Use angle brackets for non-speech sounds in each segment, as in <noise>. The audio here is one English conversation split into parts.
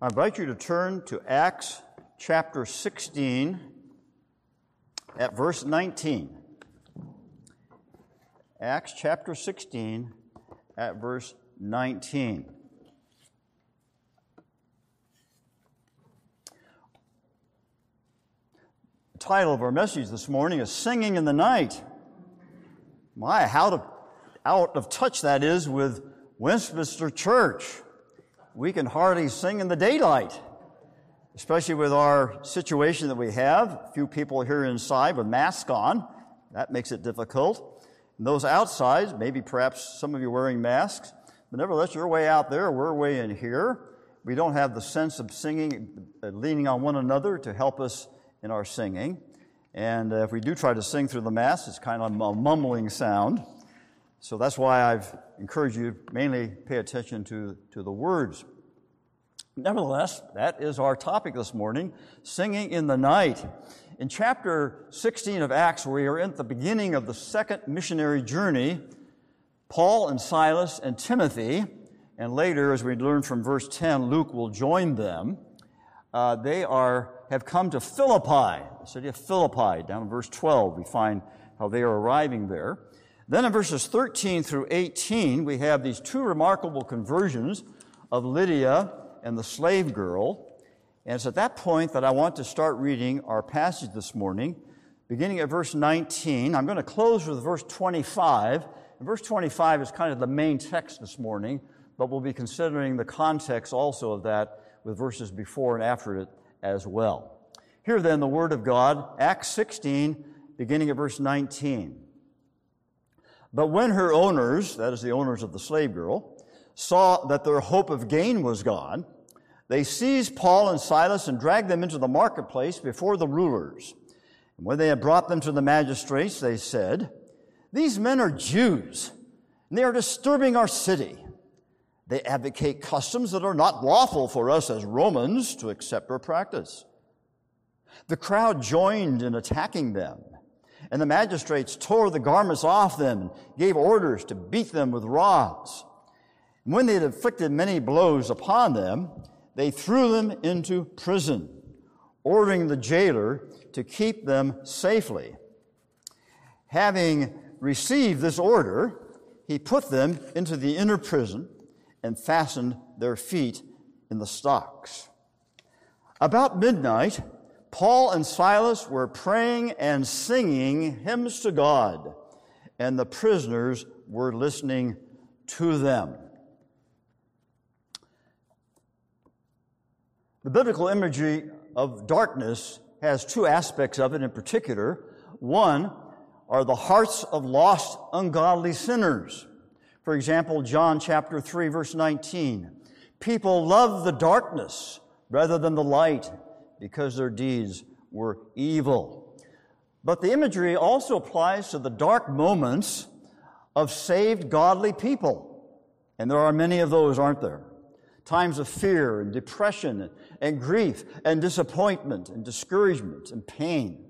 I invite you to turn to Acts chapter 16 at verse 19. Acts chapter 16 at verse 19. The title of our message this morning is Singing in the Night. My, how to, out of touch that is with Westminster Church. We can hardly sing in the daylight, especially with our situation that we have. A few people here inside with masks on. That makes it difficult. And those outside, maybe perhaps some of you wearing masks, but nevertheless, you're way out there, we're way in here. We don't have the sense of singing, uh, leaning on one another to help us in our singing. And uh, if we do try to sing through the Mass, it's kind of a mumbling sound. So that's why I've encouraged you mainly pay attention to, to the words. Nevertheless, that is our topic this morning singing in the night. In chapter 16 of Acts, we are at the beginning of the second missionary journey. Paul and Silas and Timothy, and later, as we learn from verse 10, Luke will join them. Uh, they are have come to Philippi, the city of Philippi. Down in verse 12, we find how they are arriving there. Then in verses 13 through 18, we have these two remarkable conversions of Lydia and the slave girl. And it's at that point that I want to start reading our passage this morning, beginning at verse 19. I'm going to close with verse 25. And verse 25 is kind of the main text this morning, but we'll be considering the context also of that with verses before and after it as well. Here then, the Word of God, Acts 16, beginning at verse 19. But when her owners, that is the owners of the slave girl, saw that their hope of gain was gone, they seized Paul and Silas and dragged them into the marketplace before the rulers. And when they had brought them to the magistrates, they said, These men are Jews, and they are disturbing our city. They advocate customs that are not lawful for us as Romans to accept or practice. The crowd joined in attacking them, and the magistrates tore the garments off them and gave orders to beat them with rods. And when they had inflicted many blows upon them, they threw them into prison, ordering the jailer to keep them safely. Having received this order, he put them into the inner prison and fastened their feet in the stocks. About midnight, Paul and Silas were praying and singing hymns to God, and the prisoners were listening to them. The biblical imagery of darkness has two aspects of it in particular. One are the hearts of lost, ungodly sinners. For example, John chapter 3, verse 19. People love the darkness rather than the light because their deeds were evil. But the imagery also applies to the dark moments of saved godly people. And there are many of those, aren't there? Times of fear and depression and grief and disappointment and discouragement and pain.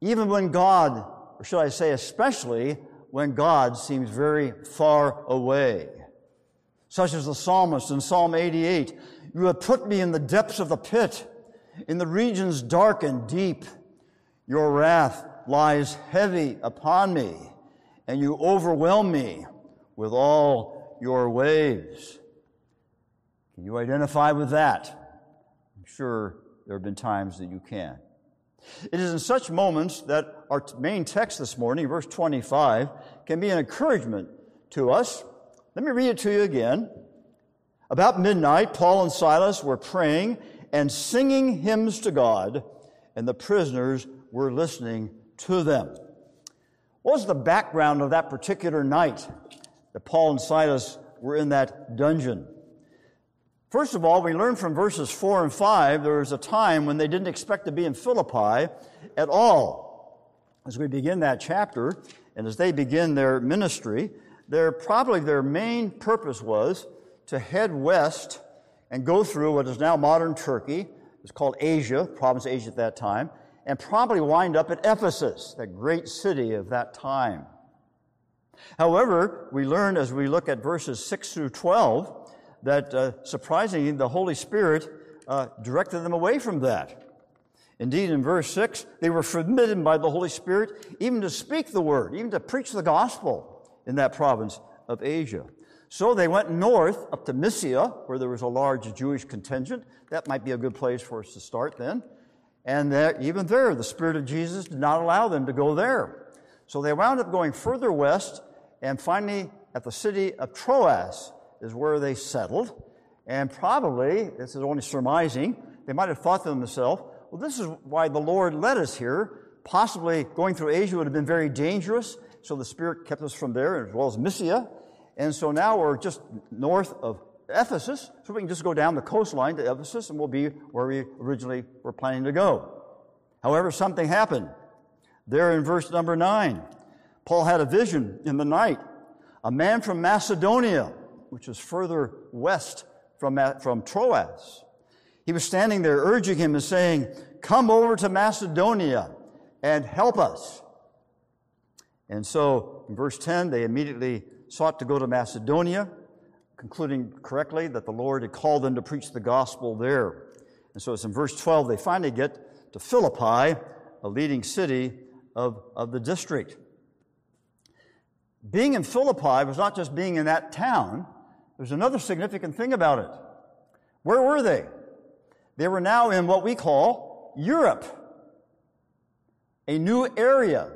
Even when God, or should I say especially when God seems very far away. Such as the psalmist in Psalm 88 You have put me in the depths of the pit, in the regions dark and deep. Your wrath lies heavy upon me, and you overwhelm me with all your waves. Can you identify with that? I'm sure there have been times that you can. It is in such moments that our main text this morning, verse 25, can be an encouragement to us. Let me read it to you again. About midnight, Paul and Silas were praying and singing hymns to God, and the prisoners were listening to them. What was the background of that particular night that Paul and Silas were in that dungeon? First of all, we learn from verses 4 and 5 there was a time when they didn't expect to be in Philippi at all. As we begin that chapter, and as they begin their ministry, their, probably their main purpose was to head west and go through what is now modern Turkey. It's called Asia, province Asia at that time, and probably wind up at Ephesus, that great city of that time. However, we learn as we look at verses 6 through 12 that uh, surprisingly the Holy Spirit uh, directed them away from that. Indeed, in verse 6, they were forbidden by the Holy Spirit even to speak the word, even to preach the gospel in that province of Asia. So they went north up to Mysia, where there was a large Jewish contingent. That might be a good place for us to start then. And there, even there, the Spirit of Jesus did not allow them to go there. So they wound up going further west, and finally, at the city of Troas is where they settled. And probably, this is only surmising, they might have thought to themselves, well, this is why the Lord led us here. Possibly going through Asia would have been very dangerous, so the Spirit kept us from there, as well as Mysia. And so now we're just north of Ephesus, so we can just go down the coastline to Ephesus and we'll be where we originally were planning to go. However, something happened. There in verse number 9, Paul had a vision in the night. A man from Macedonia, which is further west from, from Troas, he was standing there urging him and saying, Come over to Macedonia and help us. And so in verse 10, they immediately sought to go to Macedonia, concluding correctly that the Lord had called them to preach the gospel there. And so it's in verse 12 they finally get to Philippi, a leading city of, of the district. Being in Philippi was not just being in that town, there's another significant thing about it. Where were they? They were now in what we call Europe, a new area.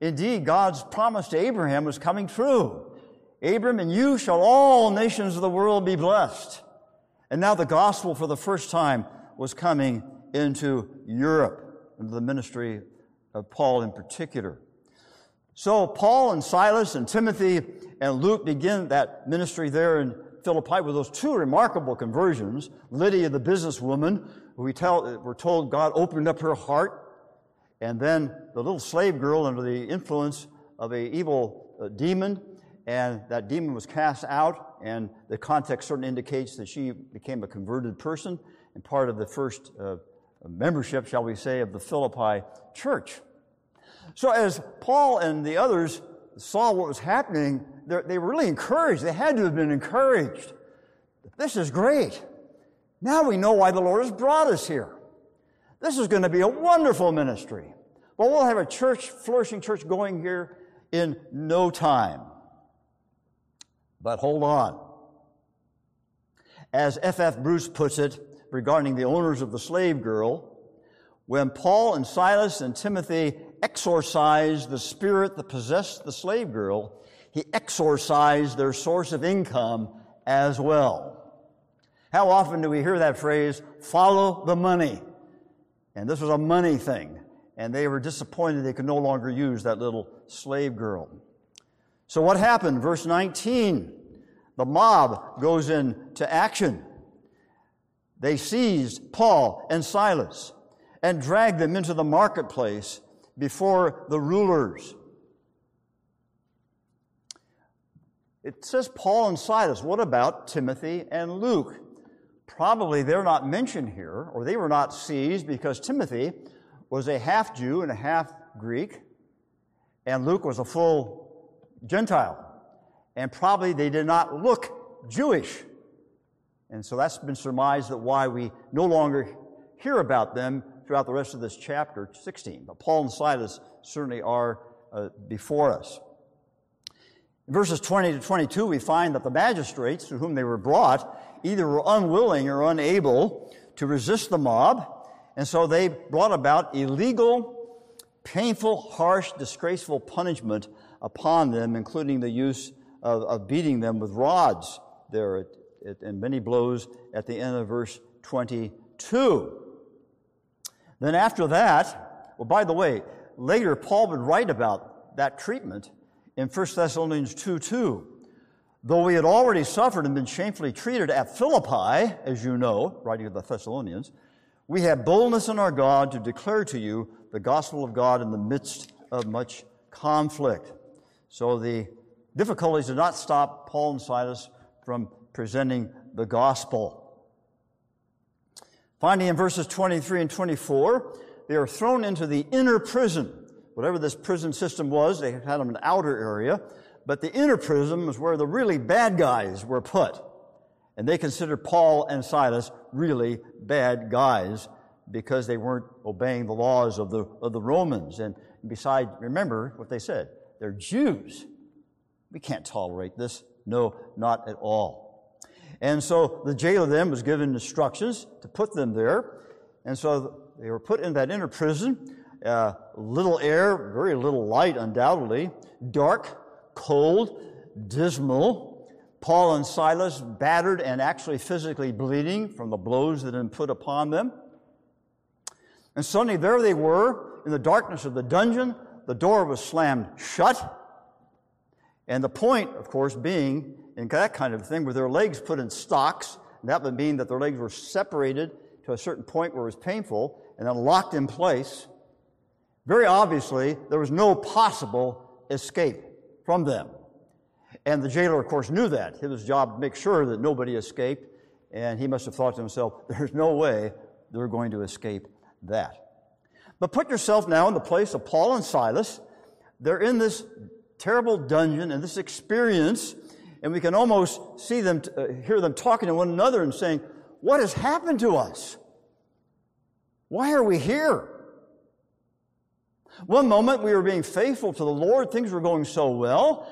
Indeed, God's promise to Abraham was coming true. Abram, and you shall all nations of the world be blessed. And now the gospel for the first time was coming into Europe, into the ministry of Paul in particular. So Paul and Silas and Timothy and Luke begin that ministry there in Philippi with those two remarkable conversions. Lydia, the businesswoman, we tell, we're told God opened up her heart, and then the little slave girl under the influence of a evil uh, demon, and that demon was cast out, and the context certainly indicates that she became a converted person and part of the first uh, membership, shall we say, of the Philippi church. So as Paul and the others saw what was happening, they were really encouraged. They had to have been encouraged. This is great. Now we know why the Lord has brought us here. This is going to be a wonderful ministry. Well, we'll have a church, flourishing church going here in no time. But hold on. As F.F. Bruce puts it regarding the owners of the slave girl, when Paul and Silas and Timothy exorcised the spirit that possessed the slave girl, he exorcised their source of income as well. How often do we hear that phrase, follow the money? And this was a money thing. And they were disappointed they could no longer use that little slave girl. So what happened? Verse 19. The mob goes into action. They seized Paul and Silas and dragged them into the marketplace before the rulers. It says Paul and Silas. What about Timothy and Luke? Probably they're not mentioned here, or they were not seized because Timothy was a half Jew and a half Greek, and Luke was a full Gentile. And probably they did not look Jewish. And so that's been surmised that why we no longer hear about them throughout the rest of this chapter 16. But Paul and Silas certainly are uh, before us. In verses 20 to 22, we find that the magistrates to whom they were brought either were unwilling or unable to resist the mob, and so they brought about illegal, painful, harsh, disgraceful punishment upon them, including the use of, of beating them with rods there at, at, and many blows at the end of verse 22. Then after that, well, by the way, later Paul would write about that treatment in 1 Thessalonians 2 2. Though we had already suffered and been shamefully treated at Philippi, as you know, writing to the Thessalonians, we have boldness in our God to declare to you the gospel of God in the midst of much conflict. So the difficulties did not stop Paul and Silas from presenting the gospel. Finally, in verses 23 and 24, they are thrown into the inner prison. Whatever this prison system was, they had them in an outer area, but the inner prison was where the really bad guys were put. And they considered Paul and Silas really bad guys because they weren't obeying the laws of the, of the Romans. And besides, remember what they said they're Jews. We can't tolerate this. No, not at all. And so the jailer then was given instructions to put them there. And so they were put in that inner prison. Uh, little air, very little light, undoubtedly. Dark, cold, dismal. Paul and Silas battered and actually physically bleeding from the blows that had been put upon them. And suddenly there they were in the darkness of the dungeon. The door was slammed shut. And the point, of course, being in that kind of thing, with their legs put in stocks, that would mean that their legs were separated to a certain point where it was painful and then locked in place. Very obviously, there was no possible escape from them. And the jailer, of course, knew that. It was his job to make sure that nobody escaped. And he must have thought to himself, there's no way they're going to escape that. But put yourself now in the place of Paul and Silas. They're in this terrible dungeon and this experience, and we can almost see them, uh, hear them talking to one another and saying, What has happened to us? Why are we here? One moment we were being faithful to the Lord, things were going so well,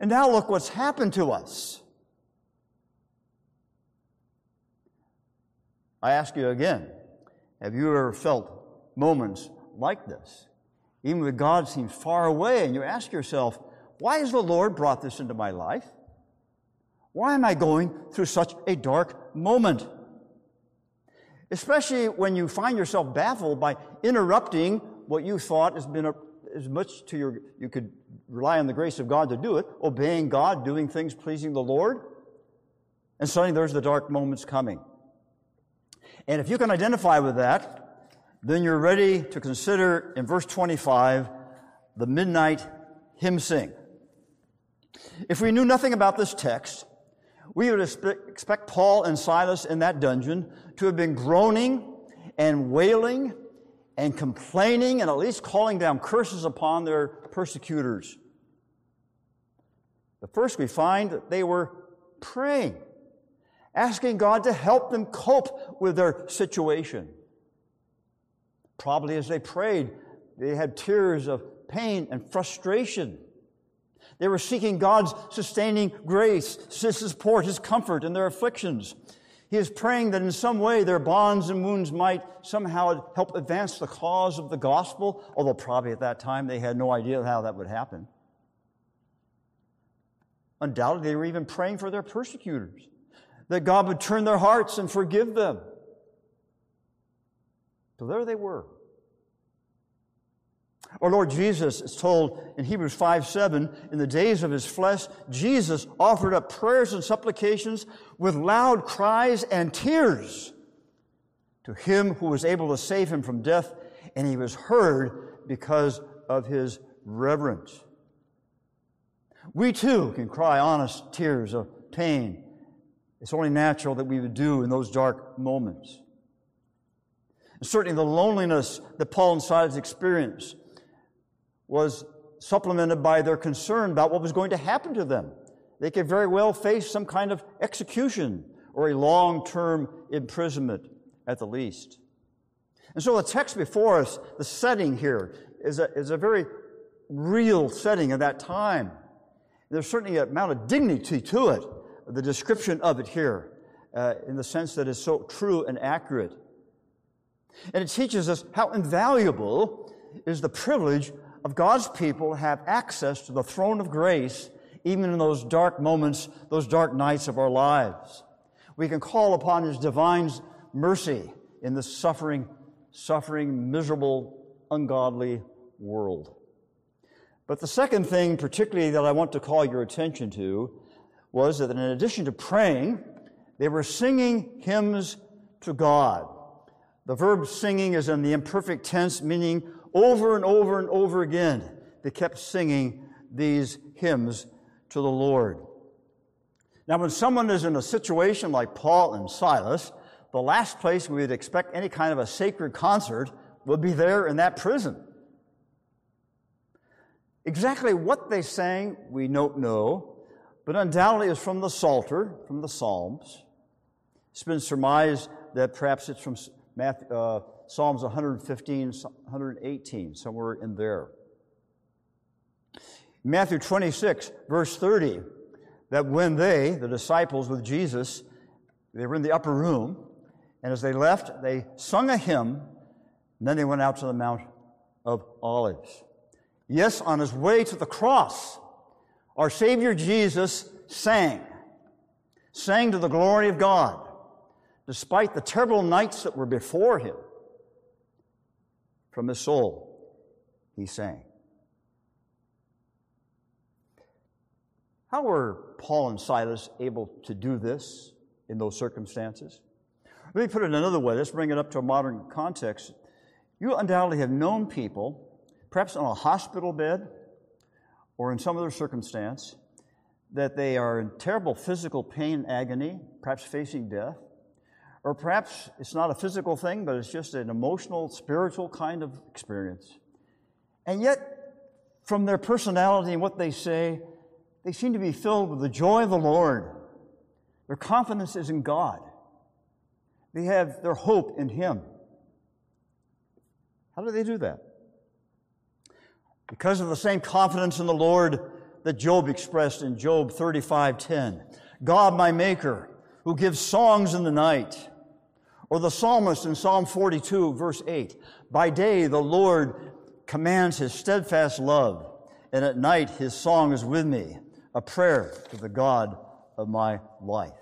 and now look what's happened to us. I ask you again, have you ever felt moments like this? Even when God seems far away, and you ask yourself, why has the Lord brought this into my life? Why am I going through such a dark moment? Especially when you find yourself baffled by interrupting what you thought has been a, as much to your, you could rely on the grace of God to do it, obeying God, doing things pleasing the Lord. And suddenly there's the dark moments coming. And if you can identify with that, then you're ready to consider in verse 25 the midnight hymn sing. If we knew nothing about this text, we would expect Paul and Silas in that dungeon to have been groaning and wailing and complaining and at least calling down curses upon their persecutors. But first, we find that they were praying asking God to help them cope with their situation. Probably as they prayed, they had tears of pain and frustration. They were seeking God's sustaining grace, His support, His comfort in their afflictions. He is praying that in some way their bonds and wounds might somehow help advance the cause of the gospel, although probably at that time they had no idea how that would happen. Undoubtedly, they were even praying for their persecutors that God would turn their hearts and forgive them. So there they were. Our Lord Jesus is told in Hebrews 5 7, in the days of his flesh, Jesus offered up prayers and supplications with loud cries and tears to him who was able to save him from death, and he was heard because of his reverence. We too can cry honest tears of pain it's only natural that we would do in those dark moments. And certainly the loneliness that Paul and Silas experienced was supplemented by their concern about what was going to happen to them. They could very well face some kind of execution or a long-term imprisonment at the least. And so the text before us, the setting here, is a, is a very real setting of that time. There's certainly an amount of dignity to it the description of it here uh, in the sense that is so true and accurate. And it teaches us how invaluable is the privilege of God's people to have access to the throne of grace even in those dark moments, those dark nights of our lives. We can call upon His divine mercy in this suffering, suffering, miserable, ungodly world. But the second thing, particularly, that I want to call your attention to was that in addition to praying, they were singing hymns to God. The verb singing is in the imperfect tense, meaning over and over and over again, they kept singing these hymns to the Lord. Now, when someone is in a situation like Paul and Silas, the last place we would expect any kind of a sacred concert would be there in that prison. Exactly what they sang, we don't know, but undoubtedly is from the Psalter, from the Psalms. It's been surmised that perhaps it's from Matthew, uh, Psalms 115, 118, somewhere in there. Matthew 26, verse 30, that when they, the disciples with Jesus, they were in the upper room, and as they left, they sung a hymn, and then they went out to the Mount of Olives. Yes, on his way to the cross, our Savior Jesus sang, sang to the glory of God, despite the terrible nights that were before him. From his soul, he sang. How were Paul and Silas able to do this in those circumstances? Let me put it another way. Let's bring it up to a modern context. You undoubtedly have known people, perhaps on a hospital bed or in some other circumstance, that they are in terrible physical pain and agony, perhaps facing death. Or perhaps it's not a physical thing, but it's just an emotional, spiritual kind of experience. And yet, from their personality and what they say, they seem to be filled with the joy of the Lord. Their confidence is in God. They have their hope in Him. How do they do that? Because of the same confidence in the Lord that Job expressed in Job 35:10. God my maker, who gives songs in the night. Or the psalmist in Psalm 42 verse 8. By day the Lord commands his steadfast love, and at night his song is with me a prayer to the God of my life.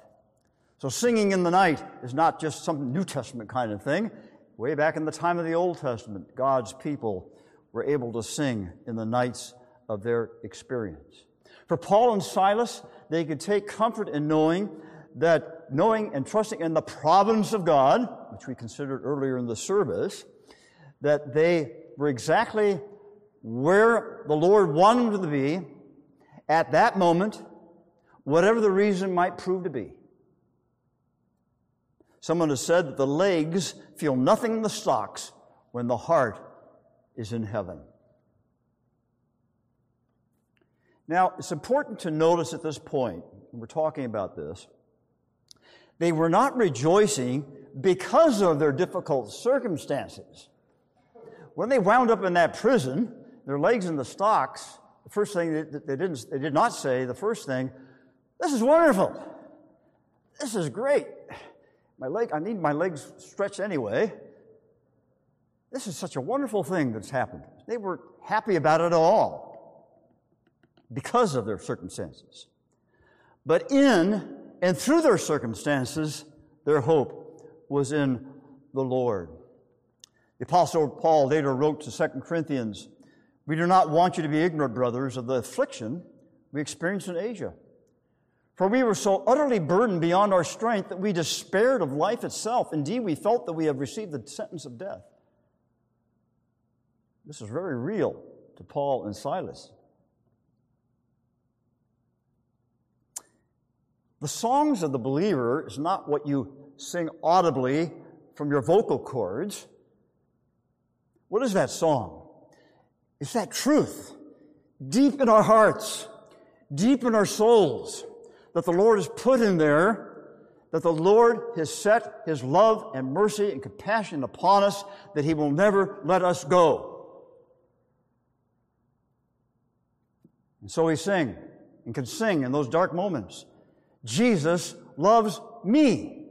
So singing in the night is not just some New Testament kind of thing. Way back in the time of the Old Testament, God's people were able to sing in the nights of their experience. For Paul and Silas, they could take comfort in knowing that knowing and trusting in the providence of God, which we considered earlier in the service, that they were exactly where the Lord wanted them to be at that moment, whatever the reason might prove to be. Someone has said that the legs feel nothing in the stocks when the heart is in heaven. Now, it's important to notice at this point, we're talking about this, they were not rejoicing because of their difficult circumstances. When they wound up in that prison, their legs in the stocks, the first thing that they didn't, they did not say, the first thing, this is wonderful. This is great. My leg, I need my legs stretched anyway. This is such a wonderful thing that's happened. They were happy about it all because of their circumstances. But in and through their circumstances, their hope was in the Lord. The Apostle Paul later wrote to 2 Corinthians we do not want you to be ignorant, brothers, of the affliction we experienced in Asia. For we were so utterly burdened beyond our strength that we despaired of life itself. Indeed, we felt that we have received the sentence of death. This is very real to Paul and Silas. The songs of the believer is not what you sing audibly from your vocal cords. What is that song? It's that truth deep in our hearts, deep in our souls, that the Lord has put in there, that the Lord has set His love and mercy and compassion upon us, that He will never let us go. And so we sing and can sing in those dark moments. Jesus loves me.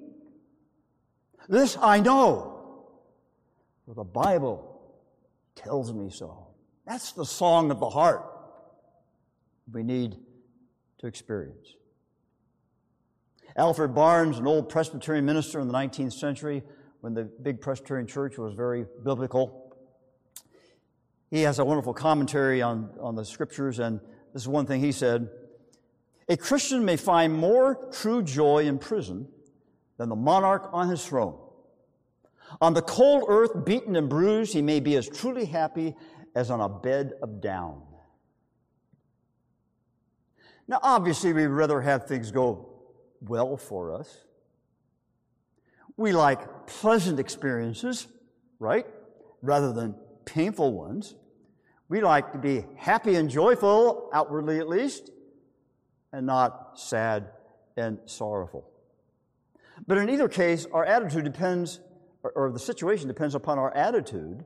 This I know, for the Bible tells me so. That's the song of the heart we need to experience. Albert Barnes, an old Presbyterian minister in the 19th century, when the big Presbyterian church was very biblical, he has a wonderful commentary on, on the scriptures, and this is one thing he said A Christian may find more true joy in prison than the monarch on his throne. On the cold earth, beaten and bruised, he may be as truly happy as on a bed of down. Now, obviously, we'd rather have things go well for us. We like pleasant experiences, right? Rather than painful ones. We like to be happy and joyful, outwardly at least. And not sad and sorrowful. But in either case, our attitude depends, or, the situation depends upon our attitude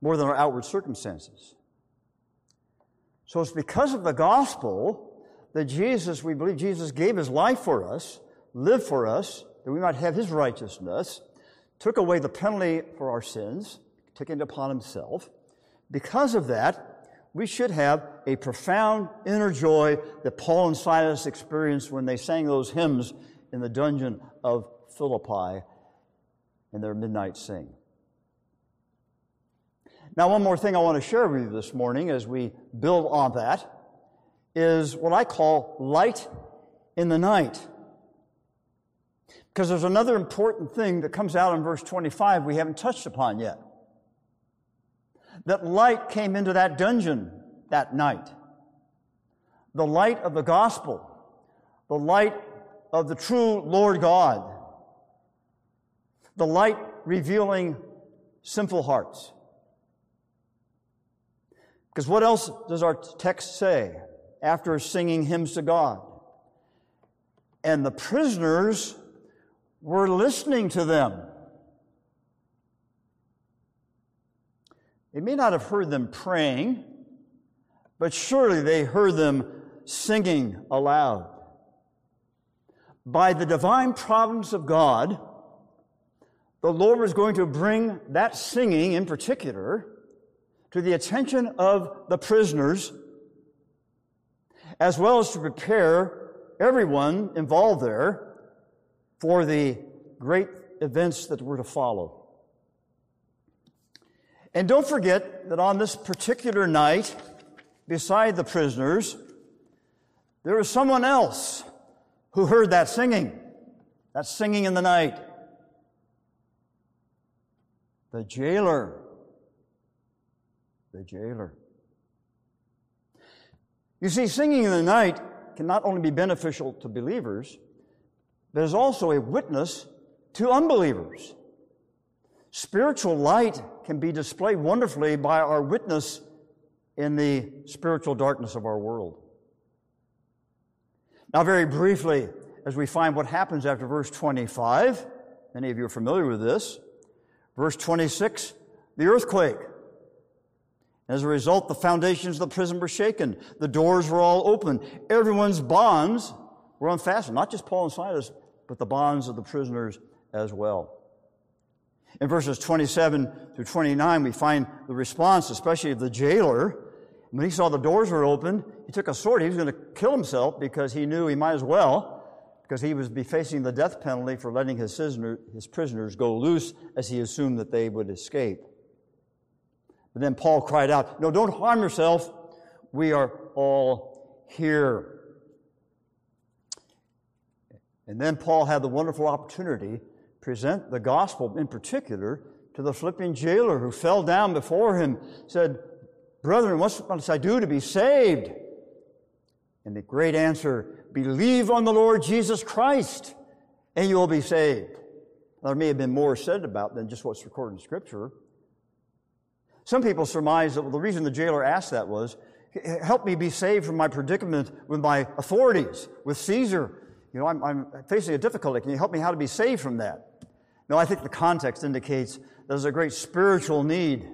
more than our outward circumstances. So it's because of the gospel that Jesus, we believe Jesus gave his life for us, lived for us, that we might have his righteousness, took away the penalty for our sins, taking it upon himself. Because of that, we should have a profound inner joy that Paul and Silas experienced when they sang those hymns in the dungeon of Philippi in their midnight sing. Now, one more thing I want to share with you this morning as we build on that is what I call light in the night. Because there's another important thing that comes out in verse 25 we haven't touched upon yet that light came into that dungeon that night. The light of the gospel, the light of the true Lord God, the light revealing sinful hearts. Because what else does our text say after singing hymns to God? And the prisoners were listening to them. They may not have heard them praying, but surely they heard them singing aloud. By the divine providence of God, the Lord was going to bring that singing in particular to the attention of the prisoners, as well as to prepare everyone involved there for the great events that were to follow. And don't forget that on this particular night, beside the prisoners, there was someone else who heard that singing, that singing in the night. The jailer. The jailer. You see, singing in the night can not only be beneficial to believers, but is also a witness to unbelievers. Spiritual light can be displayed wonderfully by our witness in the spiritual darkness of our world. Now, very briefly, as we find what happens after verse 25, many of you are familiar with this. Verse 26, the earthquake. As a result, the foundations of the prison were shaken. The doors were all open. Everyone's bonds were unfastened. Not just Paul and Silas, but the bonds of the prisoners as well. In verses 27 through 29, we find the response, especially of the jailer. When he saw the doors were open, he took a sword. He was going to kill himself because he knew he might as well, because he was be facing the death penalty for letting his, his prisoners go loose as he assumed that they would escape. But then Paul cried out, No, don't harm yourself. We are all here. And then Paul had the wonderful opportunity present the gospel in particular to the Philippian jailer who fell down before him, said, Brethren, what must I do to be saved? And the great answer, believe on the Lord Jesus Christ and you will be saved. There may have been more said about than just what's recorded in Scripture. Some people surmise that the reason the jailer asked that was, help me be saved from my predicament with my authorities, with Caesar. You know, I'm, I'm facing a difficulty. Can you help me how to be saved from that? No, I think the context indicates there's a great spiritual need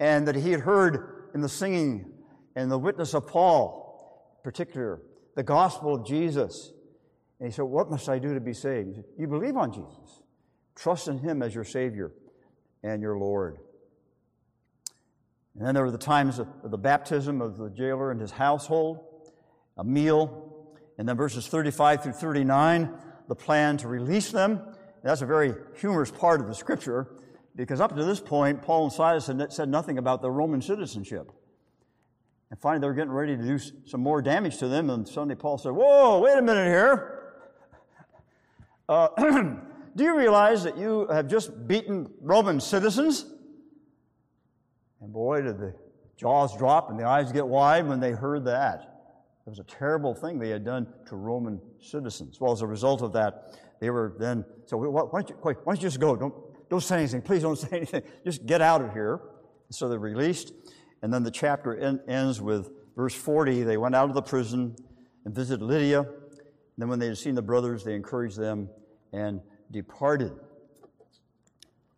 and that he had heard in the singing and the witness of Paul, in particular, the gospel of Jesus. And he said, What must I do to be saved? You believe on Jesus. Trust in him as your Savior and your Lord. And then there were the times of the baptism of the jailer and his household, a meal, and then verses 35 through 39, the plan to release them that's a very humorous part of the scripture because up to this point, Paul and Silas had said nothing about their Roman citizenship. And finally, they were getting ready to do some more damage to them, and suddenly Paul said, Whoa, wait a minute here. Uh, <clears throat> do you realize that you have just beaten Roman citizens? And boy, did the jaws drop and the eyes get wide when they heard that. It was a terrible thing they had done to Roman citizens. Well, as a result of that, they were then, so why don't you, why don't you just go? Don't, don't say anything. Please don't <laughs> say anything. Just get out of here. So they're released. And then the chapter en- ends with verse 40. They went out of the prison and visited Lydia. And then, when they had seen the brothers, they encouraged them and departed.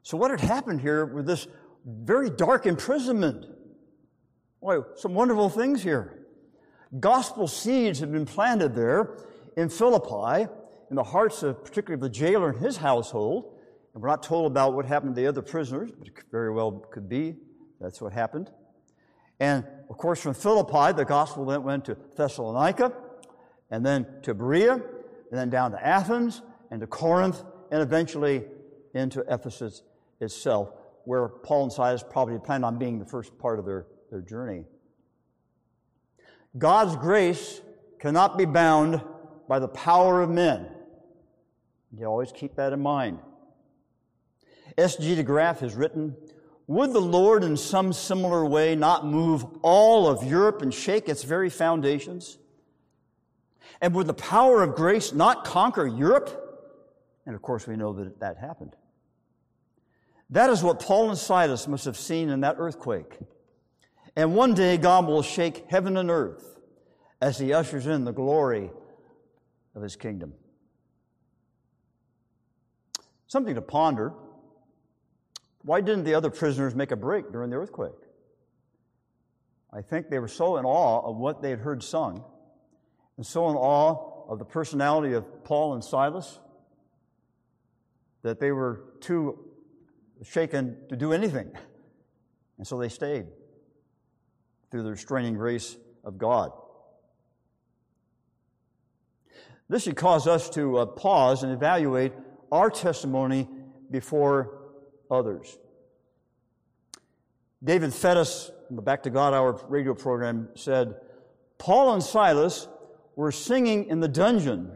So, what had happened here with this very dark imprisonment? Boy, some wonderful things here. Gospel seeds had been planted there in Philippi, in the hearts of particularly the jailer and his household. And we're not told about what happened to the other prisoners, but it very well could be that's what happened. And of course, from Philippi, the gospel then went to Thessalonica, and then to Berea, and then down to Athens, and to Corinth, and eventually into Ephesus itself, where Paul and Silas probably planned on being the first part of their, their journey. God's grace cannot be bound by the power of men. You always keep that in mind. S.G. de Graaf has written, Would the Lord in some similar way not move all of Europe and shake its very foundations? And would the power of grace not conquer Europe? And of course, we know that that happened. That is what Paul and Silas must have seen in that earthquake. And one day, God will shake heaven and earth as He ushers in the glory of His kingdom. Something to ponder. Why didn't the other prisoners make a break during the earthquake? I think they were so in awe of what they had heard sung, and so in awe of the personality of Paul and Silas, that they were too shaken to do anything. <laughs> And so they stayed through the restraining grace of God. This should cause us to uh, pause and evaluate our testimony before others. David Feddes, the Back to God Hour radio program, said, Paul and Silas were singing in the dungeon,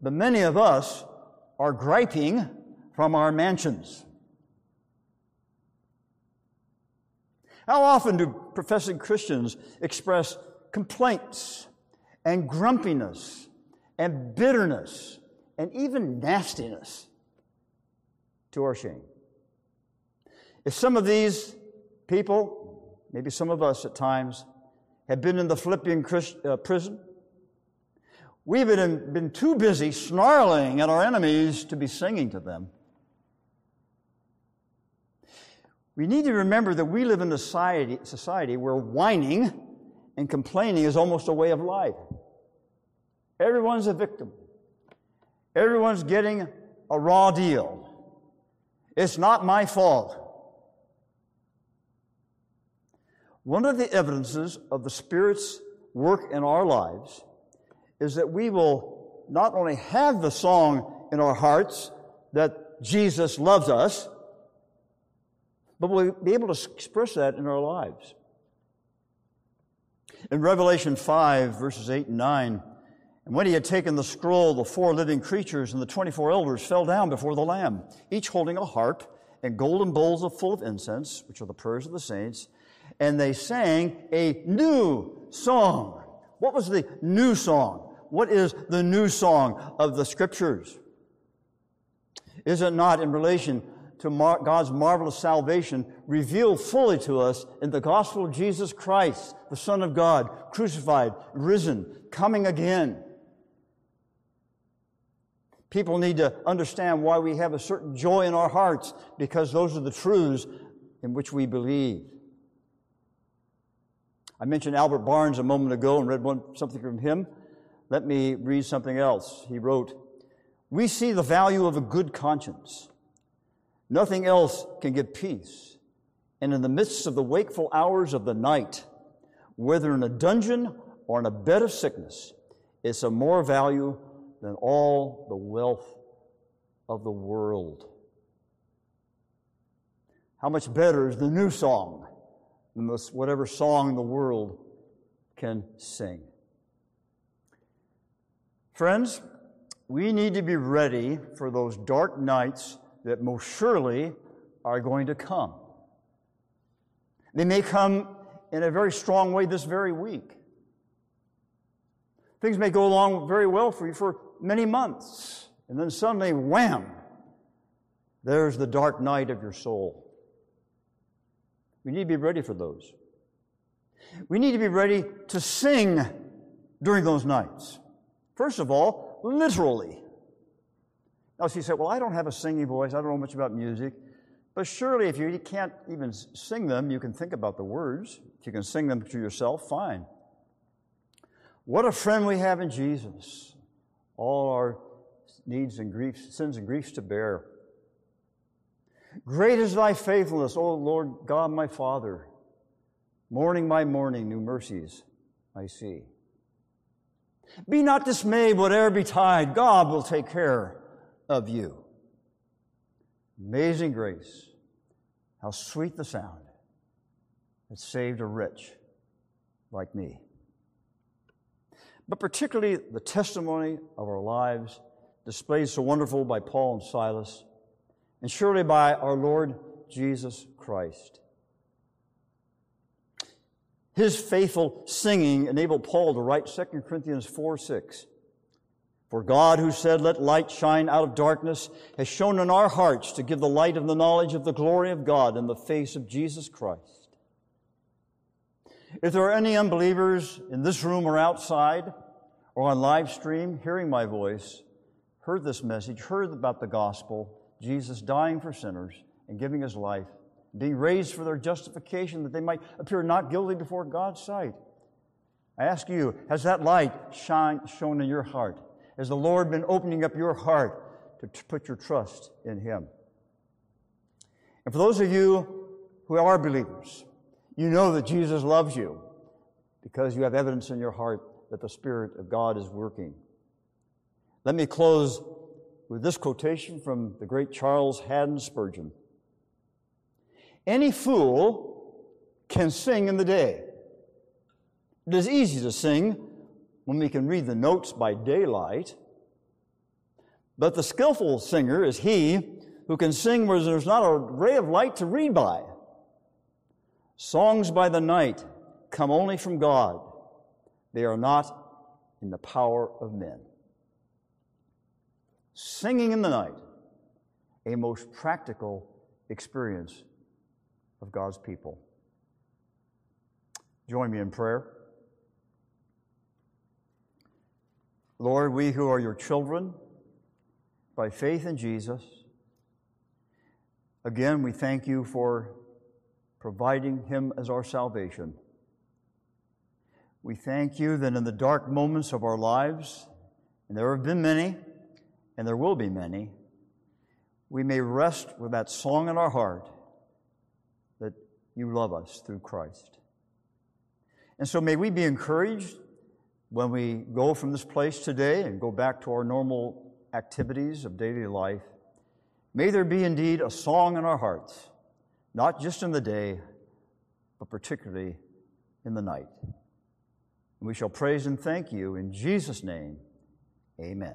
but many of us are griping from our mansions. How often do professing Christians express complaints and grumpiness and bitterness and even nastiness to our shame? If some of these people, maybe some of us at times, have been in the Philippian Christ, uh, prison, we've been, been too busy snarling at our enemies to be singing to them. We need to remember that we live in a society, society where whining and complaining is almost a way of life. Everyone's a victim. Everyone's getting a raw deal. It's not my fault. One of the evidences of the Spirit's work in our lives is that we will not only have the song in our hearts that Jesus loves us, but we'll be able to express that in our lives. In Revelation 5, verses 8 and 9, and when he had taken the scroll, the four living creatures and the 24 elders fell down before the Lamb, each holding a harp and golden bowls full of incense, which are the prayers of the saints, and they sang a new song. What was the new song? What is the new song of the scriptures? Is it not in relation to God's marvelous salvation revealed fully to us in the gospel of Jesus Christ, the Son of God, crucified, risen, coming again. People need to understand why we have a certain joy in our hearts because those are the truths in which we believe. I mentioned Albert Barnes a moment ago and read one, something from him. Let me read something else. He wrote, We see the value of a good conscience Nothing else can give peace. And in the midst of the wakeful hours of the night, whether in a dungeon or in a bed of sickness, it's of more value than all the wealth of the world. How much better is the new song than this, whatever song the world can sing? Friends, we need to be ready for those dark nights that most surely are going to come. They may come in a very strong way this very week. Things may go along very well for you for many months, and then suddenly, wham, there's the dark night of your soul. We need to be ready for those. We need to be ready to sing during those nights? First of all, literally. Now, she said, Well, I don't have a singing voice. I don't know much about music. But surely, if you can't even sing them, you can think about the words. If you can sing them to yourself, fine. What a friend we have in Jesus. All our needs and griefs, sins and griefs to bear. Great is thy faithfulness, O Lord God my Father. Morning by morning, new mercies I see. Be not dismayed, whatever betide, God will take care of you. Amazing grace. How sweet the sound that saved a wretch like me. But particularly the testimony of our lives displayed so wonderful by Paul and Silas, and surely by our Lord Jesus Christ. His faithful singing enabled Paul to write 2 Corinthians 4 6. For God, who said, Let light shine out of darkness, has shone in our hearts to give the light of the knowledge of the glory of God in the face of Jesus Christ. If there are any unbelievers in this room or outside or on live stream hearing my voice, heard this message, heard about the gospel, Jesus dying for sinners and giving his life, being raised for their justification that they might appear not guilty before God's sight. I ask you, has that light shine, shone in your heart? Has the Lord been opening up your heart to put your trust in Him? And for those of you who are believers, you know that Jesus loves you because you have evidence in your heart that the Spirit of God is working. Let me close with this quotation from the great Charles Haddon Spurgeon Any fool can sing in the day. It is easy to sing when we can read the notes by daylight. But the skillful singer is he who can sing where there's not a ray of light to read by. Songs by the night come only from God. They are not in the power of men singing in the night, a most practical experience of God's people. Join me in prayer. Lord, we who are your children, by faith in Jesus, again, we thank you for providing him as our salvation. We thank you that in the dark moments of our lives, and there have been many, and there will be many, we may rest with that song in our heart that you love us through Christ. And so may we be encouraged when we go from this place today and go back to our normal activities of daily life. May there be indeed a song in our hearts, not just in the day, but particularly in the night. And we shall praise and thank you in Jesus' name. Amen.